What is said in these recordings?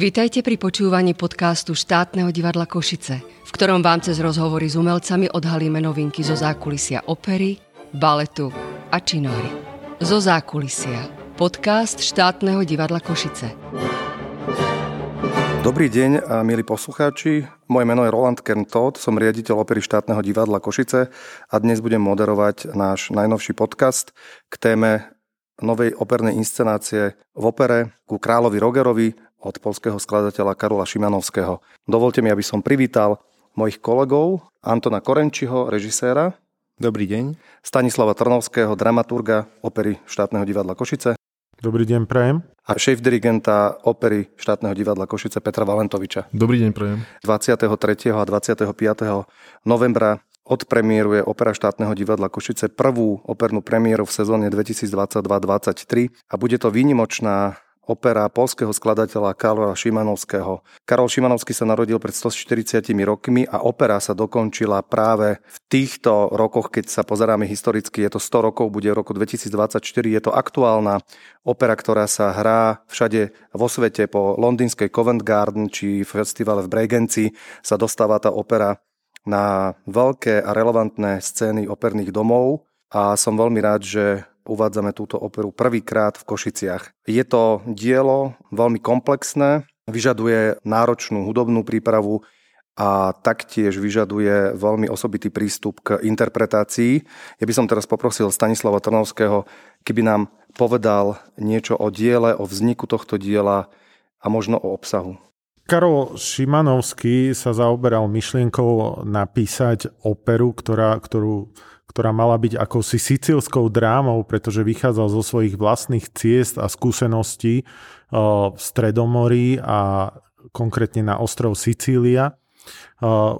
Vítajte pri počúvaní podcastu štátneho divadla Košice, v ktorom vám cez rozhovory s umelcami odhalíme novinky zo zákulisia opery, baletu a činohry. Zo zákulisia. Podcast štátneho divadla Košice. Dobrý deň, milí poslucháči. Moje meno je Roland Kerntot, som riaditeľ opery štátneho divadla Košice a dnes budem moderovať náš najnovší podcast k téme novej opernej inscenácie v opere ku kráľovi Rogerovi od polského skladateľa Karola Šimanovského. Dovolte mi, aby som privítal mojich kolegov Antona Korenčiho, režiséra. Dobrý deň. Stanislava Trnovského, dramaturga opery štátneho divadla Košice. Dobrý deň, prajem. A šéf-dirigenta opery štátneho divadla Košice Petra Valentoviča. Dobrý deň, prajem. 23. a 25. novembra odpremieruje Opera štátneho divadla Košice prvú opernú premiéru v sezóne 2022-2023 a bude to výnimočná opera polského skladateľa Karola Šimanovského. Karol Šimanovský sa narodil pred 140 rokmi a opera sa dokončila práve v týchto rokoch, keď sa pozeráme historicky, je to 100 rokov, bude v roku 2024, je to aktuálna opera, ktorá sa hrá všade vo svete po londýnskej Covent Garden či festivale v Bregenci sa dostáva tá opera na veľké a relevantné scény operných domov a som veľmi rád, že uvádzame túto operu prvýkrát v Košiciach. Je to dielo veľmi komplexné, vyžaduje náročnú hudobnú prípravu a taktiež vyžaduje veľmi osobitý prístup k interpretácii. Ja by som teraz poprosil Stanislava Trnovského, keby nám povedal niečo o diele, o vzniku tohto diela a možno o obsahu. Karol Šimanovský sa zaoberal myšlienkou napísať operu, ktorá, ktorú, ktorá mala byť akousi sicilskou drámou, pretože vychádzal zo svojich vlastných ciest a skúseností v Stredomorí a konkrétne na ostrov Sicília.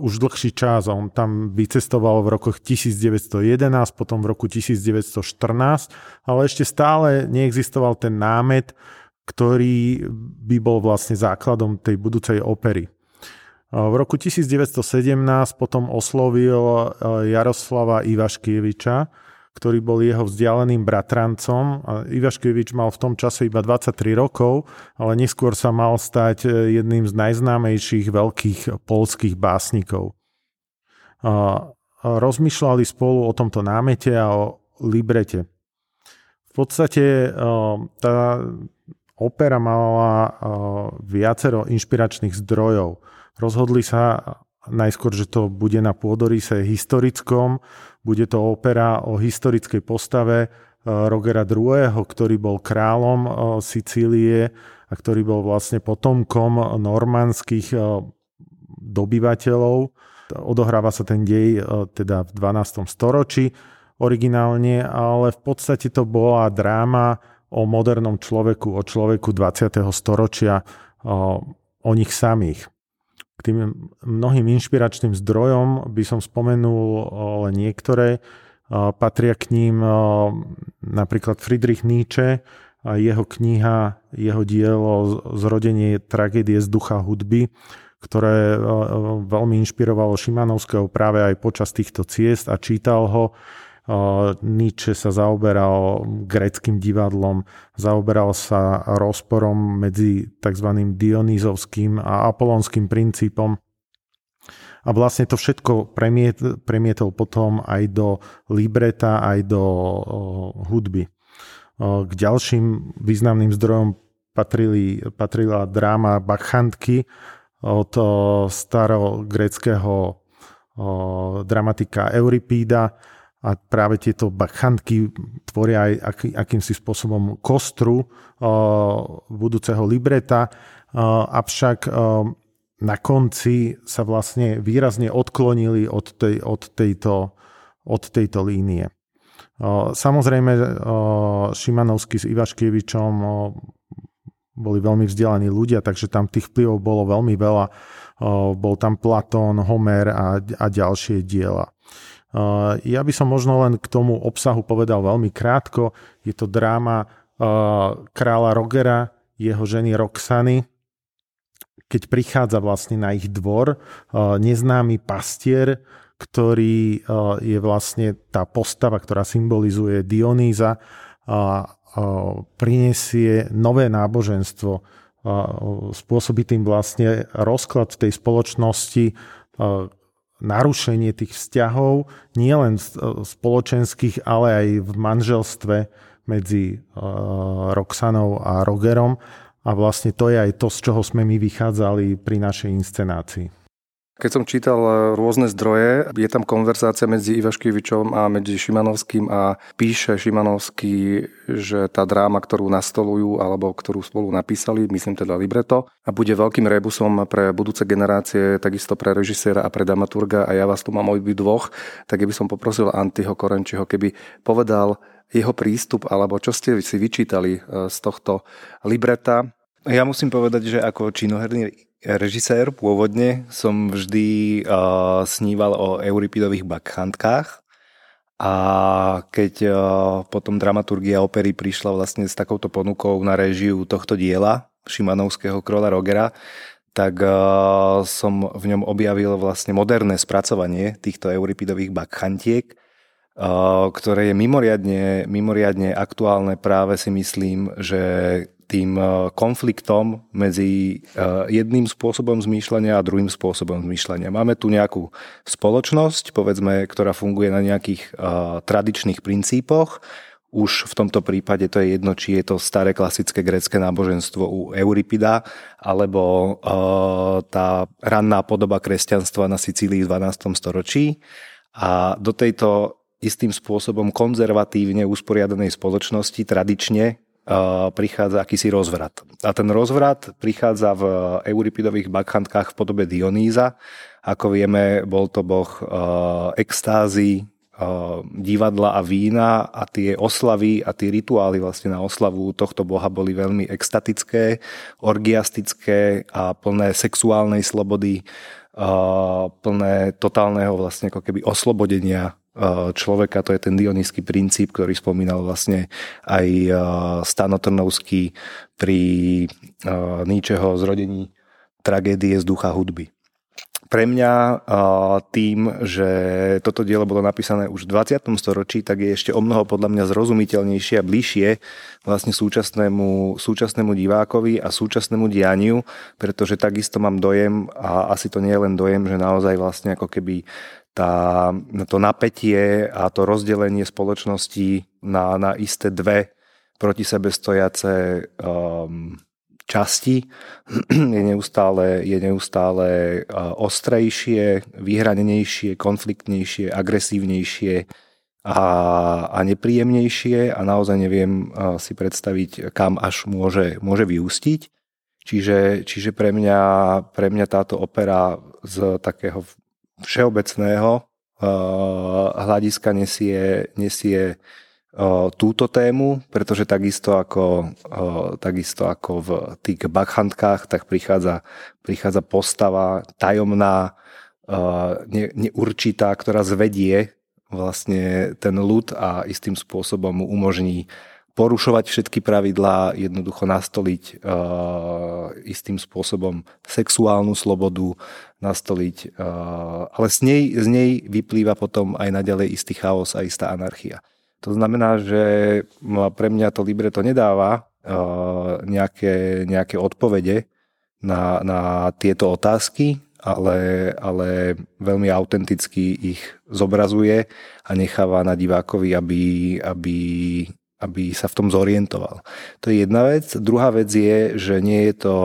Už dlhší čas. On tam vycestoval v rokoch 1911, potom v roku 1914, ale ešte stále neexistoval ten námet, ktorý by bol vlastne základom tej budúcej opery. V roku 1917 potom oslovil Jaroslava Ivaškieviča, ktorý bol jeho vzdialeným bratrancom. Ivaškievič mal v tom čase iba 23 rokov, ale neskôr sa mal stať jedným z najznámejších veľkých polských básnikov. Rozmýšľali spolu o tomto námete a o librete. V podstate tá opera mala viacero inšpiračných zdrojov. Rozhodli sa najskôr, že to bude na pôdorise historickom, bude to opera o historickej postave Rogera II., ktorý bol kráľom Sicílie a ktorý bol vlastne potomkom normandských dobyvateľov. Odohráva sa ten dej teda v 12. storočí originálne, ale v podstate to bola dráma o modernom človeku, o človeku 20. storočia, o nich samých. K tým mnohým inšpiračným zdrojom by som spomenul len niektoré. Patria k ním napríklad Friedrich Nietzsche, a jeho kniha, jeho dielo Zrodenie tragédie z ducha hudby, ktoré veľmi inšpirovalo Šimanovského práve aj počas týchto ciest a čítal ho Nietzsche sa zaoberal greckým divadlom, zaoberal sa rozporom medzi tzv. dionýzovským a apolonským princípom. A vlastne to všetko premiet, premietol potom aj do libreta, aj do hudby. K ďalším významným zdrojom patrili, patrila dráma Bachantky od starogreckého dramatika Euripída, a práve tieto bachantky tvoria aj aký, akýmsi spôsobom kostru uh, budúceho libreta, uh, avšak uh, na konci sa vlastne výrazne odklonili od, tej, od, tejto, od tejto línie. Uh, samozrejme, uh, Šimanovský s Ivaškievičom uh, boli veľmi vzdelaní ľudia, takže tam tých vplyvov bolo veľmi veľa. Uh, bol tam Platón, Homer a, a ďalšie diela. Ja by som možno len k tomu obsahu povedal veľmi krátko. Je to dráma kráľa Rogera, jeho ženy Roxany, keď prichádza vlastne na ich dvor neznámy pastier, ktorý je vlastne tá postava, ktorá symbolizuje Dionýza, prinesie nové náboženstvo spôsobí tým vlastne rozklad tej spoločnosti, narušenie tých vzťahov, nielen spoločenských, ale aj v manželstve medzi Roxanou a Rogerom. A vlastne to je aj to, z čoho sme my vychádzali pri našej inscenácii. Keď som čítal e, rôzne zdroje, je tam konverzácia medzi Ivaškevičom a medzi Šimanovským a píše Šimanovský, že tá dráma, ktorú nastolujú alebo ktorú spolu napísali, myslím teda libreto, a bude veľkým rebusom pre budúce generácie, takisto pre režiséra a pre dramaturga a ja vás tu mám obi dvoch, tak by som poprosil Antyho Korenčiho, keby povedal jeho prístup alebo čo ste si vyčítali e, z tohto libreta. Ja musím povedať, že ako činoherný režisér pôvodne som vždy uh, sníval o Euripidových bakchantkách a keď uh, potom dramaturgia opery prišla vlastne s takouto ponukou na režiu tohto diela Šimanovského krola Rogera, tak uh, som v ňom objavil vlastne moderné spracovanie týchto Euripidových bakchantiek, uh, ktoré je mimoriadne, mimoriadne aktuálne. Práve si myslím, že tým eh, konfliktom medzi eh, jedným spôsobom zmýšľania a druhým spôsobom zmýšľania. Máme tu nejakú spoločnosť, povedzme, ktorá funguje na nejakých eh, tradičných princípoch, už v tomto prípade to je jedno, či je to staré klasické grécke náboženstvo u Euripida, alebo tá ranná podoba kresťanstva na Sicílii v 12. storočí. A do tejto istým spôsobom konzervatívne usporiadanej spoločnosti tradične prichádza akýsi rozvrat. A ten rozvrat prichádza v Euripidových bakchantkách v podobe Dionýza. Ako vieme, bol to boh extázy, divadla a vína a tie oslavy a tie rituály vlastne na oslavu tohto boha boli veľmi extatické, orgiastické a plné sexuálnej slobody, plné totálneho vlastne ako keby oslobodenia človeka, to je ten dionýsky princíp, ktorý spomínal vlastne aj Stano Trnovský pri Níčeho zrodení tragédie z ducha hudby. Pre mňa tým, že toto dielo bolo napísané už v 20. storočí, tak je ešte o mnoho podľa mňa zrozumiteľnejšie a bližšie vlastne súčasnému, súčasnému divákovi a súčasnému dianiu, pretože takisto mám dojem, a asi to nie je len dojem, že naozaj vlastne ako keby tá, to napätie a to rozdelenie spoločnosti na, na isté dve proti sebe stojace um, časti je neustále, je neustále uh, ostrejšie, vyhranenejšie, konfliktnejšie, agresívnejšie a, a nepríjemnejšie a naozaj neviem uh, si predstaviť, kam až môže, môže vyústiť. Čiže, čiže pre, mňa, pre mňa táto opera z takého všeobecného uh, hľadiska nesie, nesie uh, túto tému, pretože takisto ako, uh, takisto ako v tých bakchantkách, tak prichádza, prichádza postava tajomná, ne, neurčitá, ktorá zvedie vlastne ten ľud a istým spôsobom mu umožní porušovať všetky pravidlá, jednoducho nastoliť uh, istým spôsobom sexuálnu slobodu, nastoliť, uh, ale z nej, z nej vyplýva potom aj naďalej istý chaos a istá anarchia. To znamená, že pre mňa to libreto nedáva uh, nejaké, nejaké odpovede na, na tieto otázky, ale, ale veľmi autenticky ich zobrazuje a necháva na divákovi, aby, aby aby sa v tom zorientoval. To je jedna vec. Druhá vec je, že nie je to,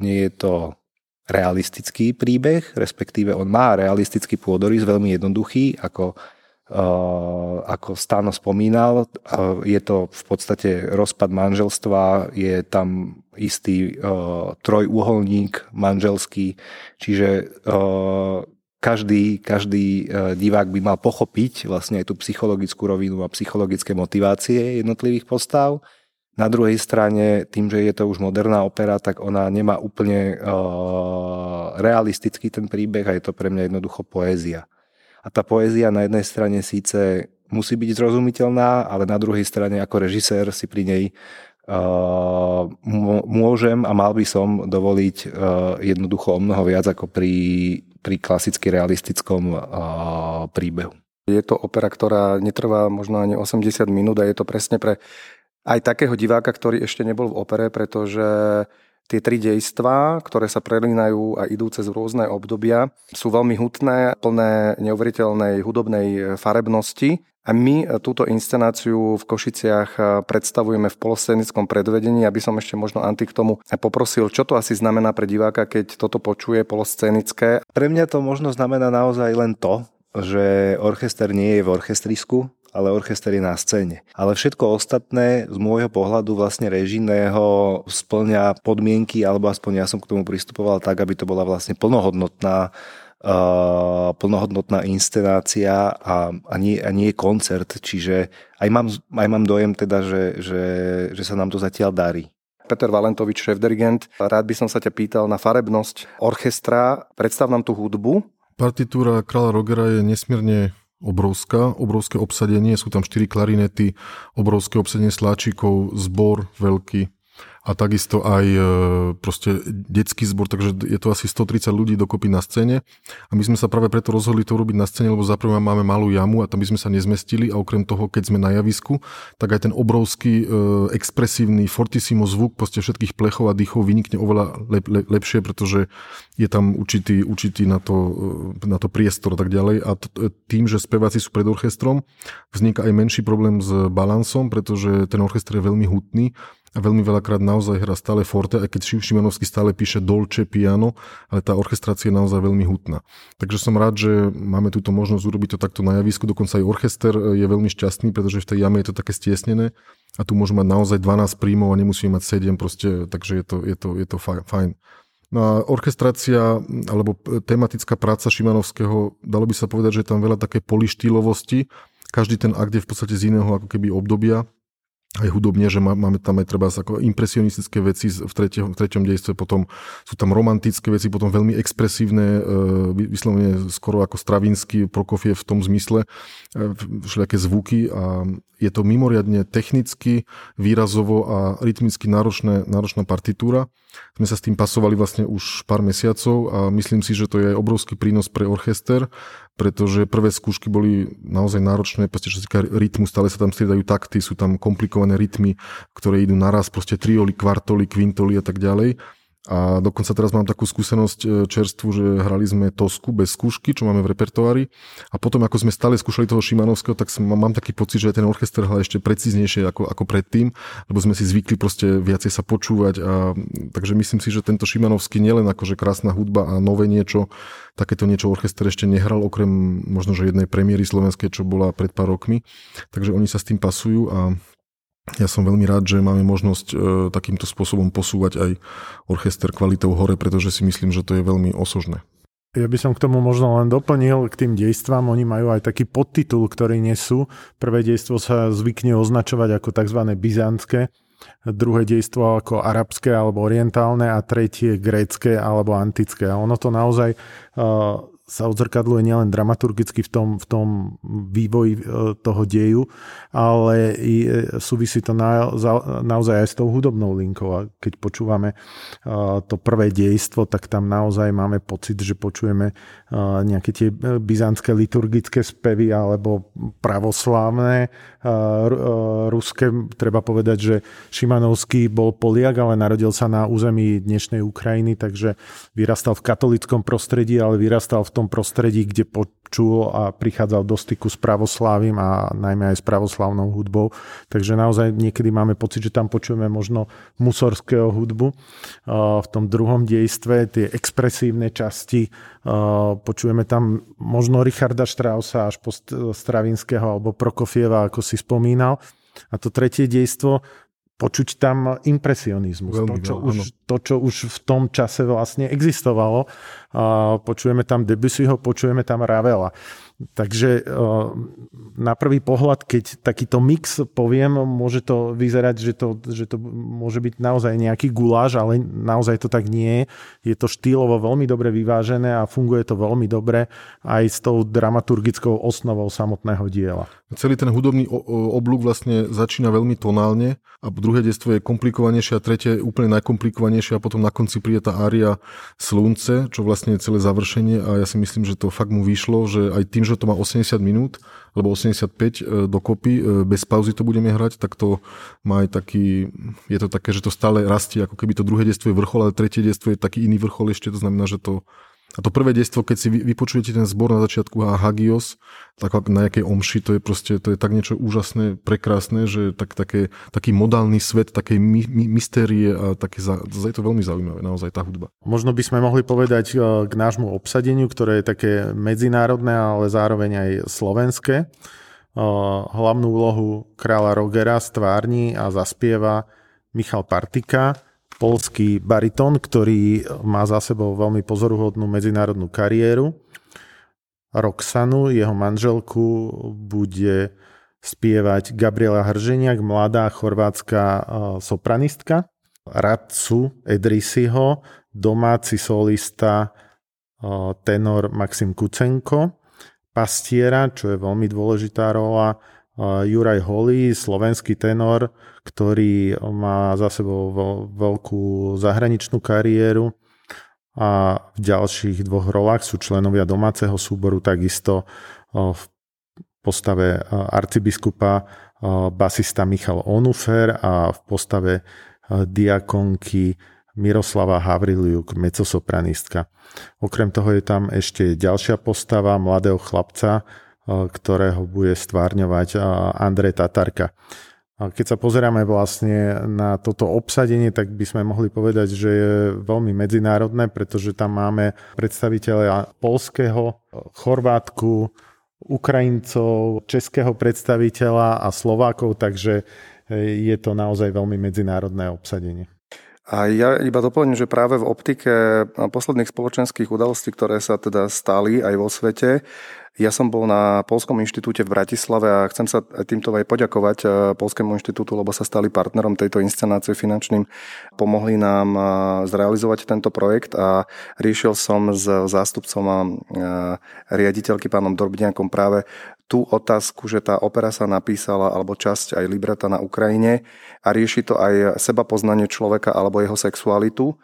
nie je to realistický príbeh, respektíve on má realistický pôdorys, veľmi jednoduchý, ako, uh, ako Stano spomínal. Uh, je to v podstate rozpad manželstva, je tam istý uh, trojúholník manželský, čiže uh, každý, každý e, divák by mal pochopiť vlastne aj tú psychologickú rovinu a psychologické motivácie jednotlivých postav. Na druhej strane, tým, že je to už moderná opera, tak ona nemá úplne uh, realistický ten príbeh a je to pre mňa jednoducho poézia. A tá poézia na jednej strane síce musí byť zrozumiteľná, ale na druhej strane ako režisér si pri nej uh, môžem a mal by som dovoliť uh, jednoducho o mnoho viac ako pri pri klasicky realistickom príbehu. Je to opera, ktorá netrvá možno ani 80 minút a je to presne pre aj takého diváka, ktorý ešte nebol v opere, pretože Tie tri dejstvá, ktoré sa prelínajú a idú cez rôzne obdobia, sú veľmi hutné, plné neuveriteľnej hudobnej farebnosti. A my túto inscenáciu v Košiciach predstavujeme v poloscénickom predvedení, aby som ešte možno Anty k tomu poprosil, čo to asi znamená pre diváka, keď toto počuje poloscénické. Pre mňa to možno znamená naozaj len to, že orchester nie je v orchestrisku, ale orchester je na scéne. Ale všetko ostatné z môjho pohľadu vlastne režijného splňa podmienky, alebo aspoň ja som k tomu pristupoval tak, aby to bola vlastne plnohodnotná uh, plnohodnotná inscenácia a, a, nie, a nie koncert, čiže aj mám, aj mám dojem teda, že, že, že sa nám to zatiaľ darí. Peter Valentovič, šéf-dirigent, rád by som sa ťa pýtal na farebnosť orchestra. Predstav nám tú hudbu. Partitúra kráľa Rogera je nesmierne obrovská, obrovské obsadenie, sú tam 4 klarinety, obrovské obsadenie sláčikov, zbor veľký a takisto aj e, proste detský zbor, takže je to asi 130 ľudí dokopy na scéne. A my sme sa práve preto rozhodli to urobiť na scéne, lebo zaprvé máme malú jamu a tam by sme sa nezmestili. A okrem toho, keď sme na javisku, tak aj ten obrovský e, expresívny fortissimo zvuk proste všetkých plechov a dýchov vynikne oveľa lep, lep, lepšie, pretože je tam určitý, určitý na, to, e, na to priestor a tak ďalej. A tým, že speváci sú pred orchestrom, vzniká aj menší problém s balansom, pretože ten orchestr je veľmi hutný a veľmi veľakrát naozaj hrá stále forte, aj keď Šimanovský stále píše dolce piano, ale tá orchestrácia je naozaj veľmi hutná. Takže som rád, že máme túto možnosť urobiť to takto na javisku, dokonca aj orchester je veľmi šťastný, pretože v tej jame je to také stiesnené a tu môžeme mať naozaj 12 príjmov a nemusíme mať 7, proste, takže je to, je to, je to fajn. No a orchestrácia alebo tematická práca Šimanovského, dalo by sa povedať, že je tam veľa také polištýlovosti. Každý ten akt je v podstate z iného ako keby obdobia aj hudobne, že máme tam aj treba ako impresionistické veci v, tretie, v treťom dejstve, potom sú tam romantické veci, potom veľmi expresívne, e, vyslovene skoro ako Stravinsky, Prokofiev v tom zmysle, e, všelijaké zvuky a je to mimoriadne technicky, výrazovo a rytmicky náročné, náročná partitúra. Sme sa s tým pasovali vlastne už pár mesiacov a myslím si, že to je obrovský prínos pre orchester, pretože prvé skúšky boli naozaj náročné, proste čo sa týka rytmu, stále sa tam striedajú takty, sú tam komplikované rytmy, ktoré idú naraz, proste trioli, kvartoly, kvintoli a tak ďalej. A dokonca teraz mám takú skúsenosť e, čerstvu, že hrali sme Tosku bez skúšky, čo máme v repertoári. A potom, ako sme stále skúšali toho Šimanovského, tak som, mám taký pocit, že ten orchester hral ešte precíznejšie ako, ako predtým, lebo sme si zvykli proste viacej sa počúvať. A, takže myslím si, že tento Šimanovský nielen akože krásna hudba a nové niečo, takéto niečo orchester ešte nehral, okrem možno, že jednej premiéry slovenskej, čo bola pred pár rokmi. Takže oni sa s tým pasujú a ja som veľmi rád, že máme možnosť e, takýmto spôsobom posúvať aj orchester kvalitou hore, pretože si myslím, že to je veľmi osožné. Ja by som k tomu možno len doplnil k tým dejstvám. Oni majú aj taký podtitul, ktorý nesú. Prvé dejstvo sa zvykne označovať ako tzv. byzantské, druhé dejstvo ako arabské alebo orientálne a tretie grécké alebo antické. A ono to naozaj uh, sa odzrkadluje nielen dramaturgicky v tom, v tom vývoji e, toho deju, ale i e, súvisí to na, naozaj aj s tou hudobnou linkou. A keď počúvame e, to prvé dejstvo, tak tam naozaj máme pocit, že počujeme nejaké tie byzantské liturgické spevy alebo pravoslávne ruské. Treba povedať, že Šimanovský bol Poliak, ale narodil sa na území dnešnej Ukrajiny, takže vyrastal v katolickom prostredí, ale vyrastal v tom tom prostredí, kde počul a prichádzal do styku s pravoslávim a najmä aj s pravoslavnou hudbou. Takže naozaj niekedy máme pocit, že tam počujeme možno musorského hudbu. V tom druhom dejstve tie expresívne časti počujeme tam možno Richarda Straussa až po Stravinského alebo Prokofieva, ako si spomínal. A to tretie dejstvo počuť tam impresionizmus. to čo, už, to, čo už v tom čase vlastne existovalo. Počujeme tam Debussyho, počujeme tam Ravela. Takže na prvý pohľad, keď takýto mix poviem, môže to vyzerať, že to, že to môže byť naozaj nejaký guláš, ale naozaj to tak nie je. Je to štýlovo veľmi dobre vyvážené a funguje to veľmi dobre aj s tou dramaturgickou osnovou samotného diela. Celý ten hudobný oblúk vlastne začína veľmi tonálne a druhé detstvo je komplikovanejšie a tretie je úplne najkomplikovanejšie a potom na konci príde tá ária Slunce, čo vlastne je celé završenie a ja si myslím, že to fakt mu vyšlo, že aj tým, že to má 80 minút, alebo 85 e, dokopy, e, bez pauzy to budeme hrať, tak to má aj taký, je to také, že to stále rastie, ako keby to druhé detstvo je vrchol, ale tretie detstvo je taký iný vrchol ešte, to znamená, že to a to prvé detstvo, keď si vypočujete ten zbor na začiatku a Hagios, tak na nejakej omši, to je proste, to je tak niečo úžasné, prekrásne, že tak, také, taký modálny svet, také my, my, mystérie a také, je to veľmi zaujímavé, naozaj tá hudba. Možno by sme mohli povedať e, k nášmu obsadeniu, ktoré je také medzinárodné, ale zároveň aj slovenské. E, hlavnú úlohu kráľa Rogera stvárni a zaspieva Michal Partika, polský baritón, ktorý má za sebou veľmi pozoruhodnú medzinárodnú kariéru. Roxanu, jeho manželku, bude spievať Gabriela Hrženiak, mladá chorvátska e, sopranistka. Radcu Edrisiho, domáci solista e, tenor Maxim Kucenko. Pastiera, čo je veľmi dôležitá rola, Juraj Holý, slovenský tenor, ktorý má za sebou veľkú zahraničnú kariéru a v ďalších dvoch rolách sú členovia domáceho súboru, takisto v postave arcibiskupa basista Michal Onufer a v postave diakonky Miroslava Havriliuk, mecosopranistka. Okrem toho je tam ešte ďalšia postava mladého chlapca, ktorého bude stvárňovať Andrej Tatarka. Keď sa pozeráme vlastne na toto obsadenie, tak by sme mohli povedať, že je veľmi medzinárodné, pretože tam máme predstaviteľa polského, Chorvátku, Ukrajincov, českého predstaviteľa a Slovákov, takže je to naozaj veľmi medzinárodné obsadenie. A ja iba doplním, že práve v optike posledných spoločenských udalostí, ktoré sa teda stali aj vo svete, ja som bol na Polskom inštitúte v Bratislave a chcem sa týmto aj poďakovať eh, Polskému inštitútu, lebo sa stali partnerom tejto inscenácie finančným. Pomohli nám eh, zrealizovať tento projekt a riešil som s zástupcom a eh, riaditeľky pánom Dorbňakom práve tú otázku, že tá opera sa napísala alebo časť aj libreta na Ukrajine a rieši to aj seba poznanie človeka alebo jeho sexualitu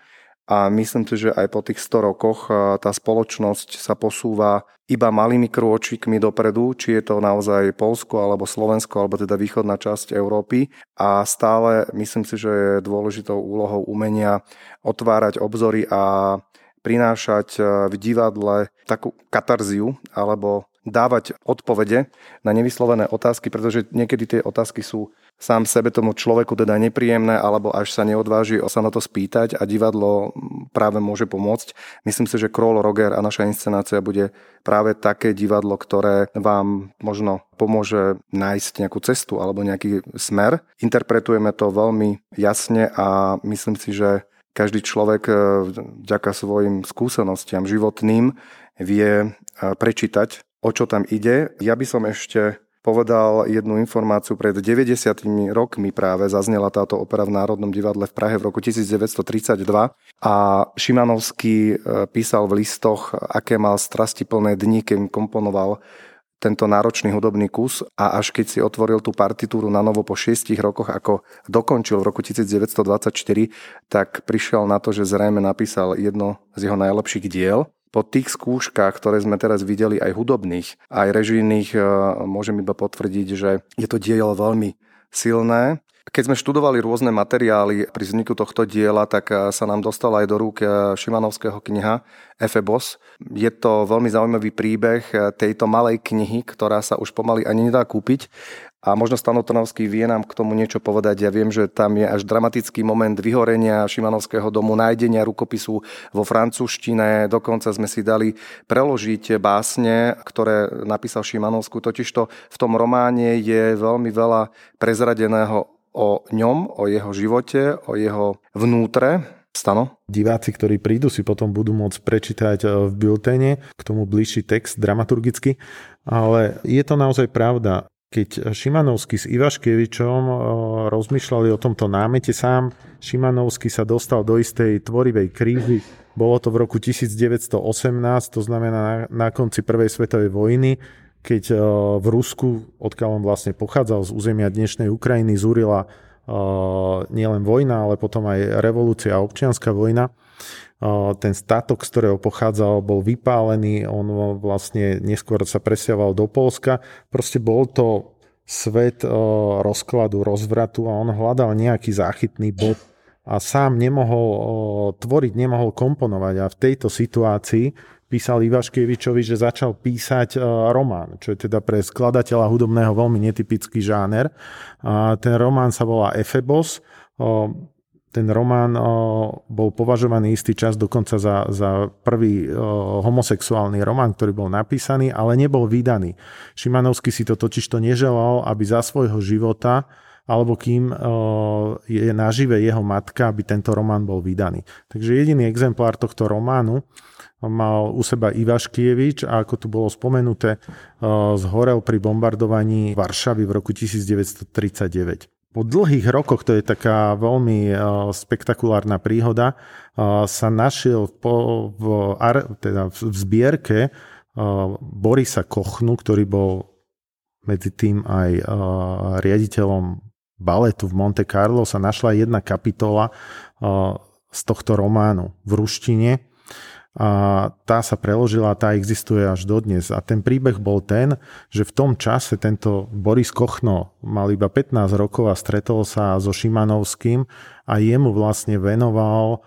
a myslím si, že aj po tých 100 rokoch tá spoločnosť sa posúva iba malými krôčikmi dopredu, či je to naozaj Polsko alebo Slovensko, alebo teda východná časť Európy. A stále myslím si, že je dôležitou úlohou umenia otvárať obzory a prinášať v divadle takú katarziu alebo dávať odpovede na nevyslovené otázky, pretože niekedy tie otázky sú sám sebe tomu človeku teda nepríjemné, alebo až sa neodváži sa na to spýtať a divadlo práve môže pomôcť. Myslím si, že Kroll Roger a naša inscenácia bude práve také divadlo, ktoré vám možno pomôže nájsť nejakú cestu alebo nejaký smer. Interpretujeme to veľmi jasne a myslím si, že každý človek eh, vďaka svojim skúsenostiam životným vie eh, prečítať, o čo tam ide. Ja by som ešte povedal jednu informáciu. Pred 90 rokmi práve zaznela táto opera v Národnom divadle v Prahe v roku 1932 a Šimanovský e, písal v listoch, aké mal strastiplné dni, keď komponoval tento náročný hudobný kus a až keď si otvoril tú partitúru na novo po šiestich rokoch, ako dokončil v roku 1924, tak prišiel na to, že zrejme napísal jedno z jeho najlepších diel po tých skúškach, ktoré sme teraz videli, aj hudobných, aj režijných, e, môžem iba potvrdiť, že je to dielo veľmi silné. Keď sme študovali rôzne materiály pri vzniku tohto diela, tak e, sa nám dostala aj do rúk e, Šimanovského kniha Efebos. Je to veľmi zaujímavý príbeh tejto malej knihy, ktorá sa už pomaly ani nedá kúpiť, a možno Stanotonovský vie nám k tomu niečo povedať. Ja viem, že tam je až dramatický moment vyhorenia Šimanovského domu, nájdenia rukopisu vo francúzštine. Dokonca sme si dali preložiť básne, ktoré napísal Šimanovskú. Totižto v tom románe je veľmi veľa prezradeného o ňom, o jeho živote, o jeho vnútre. Stano? Diváci, ktorí prídu, si potom budú môcť prečítať eh, v biltene k tomu bližší text dramaturgicky, ale je to naozaj pravda. Keď Šimanovský s Ivaškevičom eh, rozmýšľali o tomto námete sám, Šimanovský sa dostal do istej tvorivej krízy. Bolo to v roku 1918, to znamená na, na konci Prvej svetovej vojny, keď eh, v Rusku, odkiaľ on vlastne pochádzal z územia dnešnej Ukrajiny, zúrila nielen vojna, ale potom aj revolúcia a občianská vojna. Ten statok, z ktorého pochádzal, bol vypálený, on vlastne neskôr sa presiaval do Polska. Proste bol to svet rozkladu, rozvratu a on hľadal nejaký záchytný bod a sám nemohol tvoriť, nemohol komponovať a v tejto situácii písal Ivaškievičovi, že začal písať román, čo je teda pre skladateľa hudobného veľmi netypický žáner. A ten román sa volá Efebos. Ten román bol považovaný istý čas dokonca za, za prvý homosexuálny román, ktorý bol napísaný, ale nebol vydaný. Šimanovský si to totiž to neželal, aby za svojho života alebo kým je nažive jeho matka, aby tento román bol vydaný. Takže jediný exemplár tohto románu mal u seba Ivaškievič a ako tu bolo spomenuté, zhorel pri bombardovaní Varšavy v roku 1939. Po dlhých rokoch, to je taká veľmi spektakulárna príhoda, sa našiel po, v, teda v zbierke Borisa Kochnu, ktorý bol medzi tým aj riaditeľom baletu v Monte Carlo sa našla jedna kapitola z tohto románu v ruštine a tá sa preložila, tá existuje až dodnes. A ten príbeh bol ten, že v tom čase tento Boris Kochno mal iba 15 rokov a stretol sa so Šimanovským a jemu vlastne venoval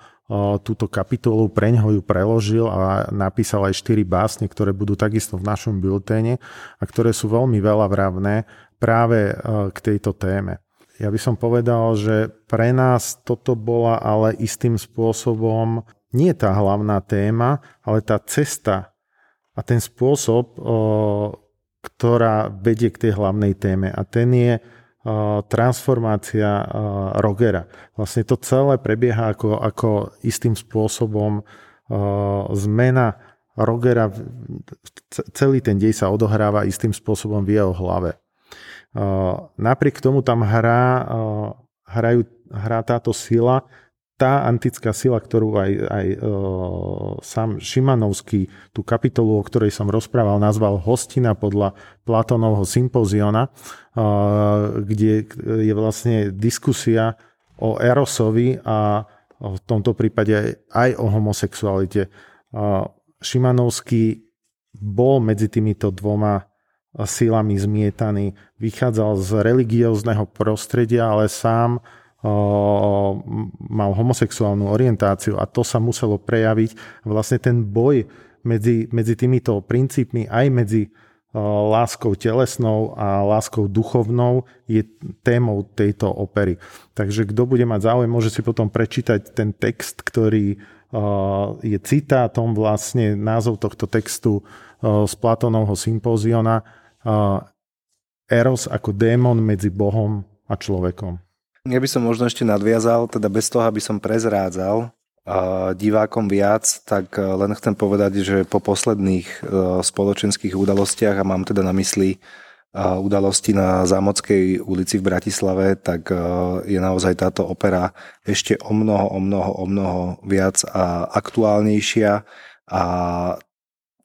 túto kapitolu, preň ho ju preložil a napísal aj 4 básne, ktoré budú takisto v našom bulténe a ktoré sú veľmi veľa vravné práve k tejto téme. Ja by som povedal, že pre nás toto bola ale istým spôsobom nie tá hlavná téma, ale tá cesta a ten spôsob, ktorá vedie k tej hlavnej téme. A ten je transformácia Rogera. Vlastne to celé prebieha ako, ako istým spôsobom zmena Rogera, celý ten dej sa odohráva istým spôsobom v jeho hlave. Napriek tomu tam hrá, hrajú, hrá táto sila, tá antická sila, ktorú aj, aj e, sám Šimanovský, tú kapitolu, o ktorej som rozprával, nazval Hostina podľa Platónovho sympóziona, e, kde je vlastne diskusia o Erosovi a v tomto prípade aj o homosexualite. E, Šimanovský bol medzi týmito dvoma silami zmietaný, vychádzal z religiózneho prostredia, ale sám mal homosexuálnu orientáciu a to sa muselo prejaviť. Vlastne ten boj medzi, medzi týmito princípmi aj medzi láskou telesnou a láskou duchovnou je témou tejto opery. Takže kto bude mať záujem, môže si potom prečítať ten text, ktorý je citátom vlastne názov tohto textu z Platónovho sympóziona Eros ako démon medzi Bohom a človekom. Ja by som možno ešte nadviazal, teda bez toho, aby som prezrádzal divákom viac, tak e, len chcem povedať, že po posledných e, spoločenských udalostiach, a mám teda na mysli udalosti na Zámockej ulici v Bratislave, tak e, je naozaj táto opera ešte o mnoho, o mnoho, o mnoho viac a aktuálnejšia a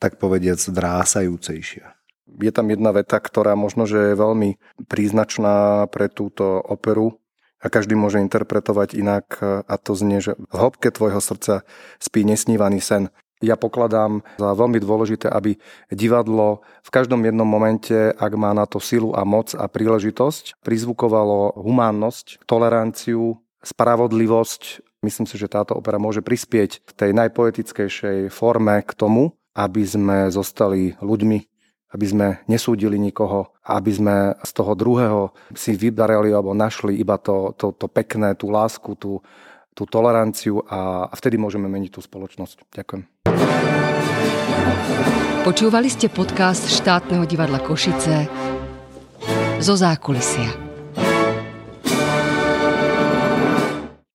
tak povediac drásajúcejšia. Je tam jedna veta, ktorá možno, že je veľmi príznačná pre túto operu a každý môže interpretovať inak a to znie, že v hĺbke tvojho srdca spí nesnívaný sen. Ja pokladám za veľmi dôležité, aby divadlo v každom jednom momente, ak má na to silu a moc a príležitosť, prizvukovalo humánnosť, toleranciu, spravodlivosť. Myslím si, že táto opera môže prispieť v tej najpoetickejšej forme k tomu, aby sme zostali ľuďmi, aby sme nesúdili nikoho, aby sme z toho druhého si vybarali alebo našli iba to, to, to pekné, tú lásku, tú, tú toleranciu a vtedy môžeme meniť tú spoločnosť. Ďakujem. Počúvali ste podcast štátneho divadla Košice zo zákulisia.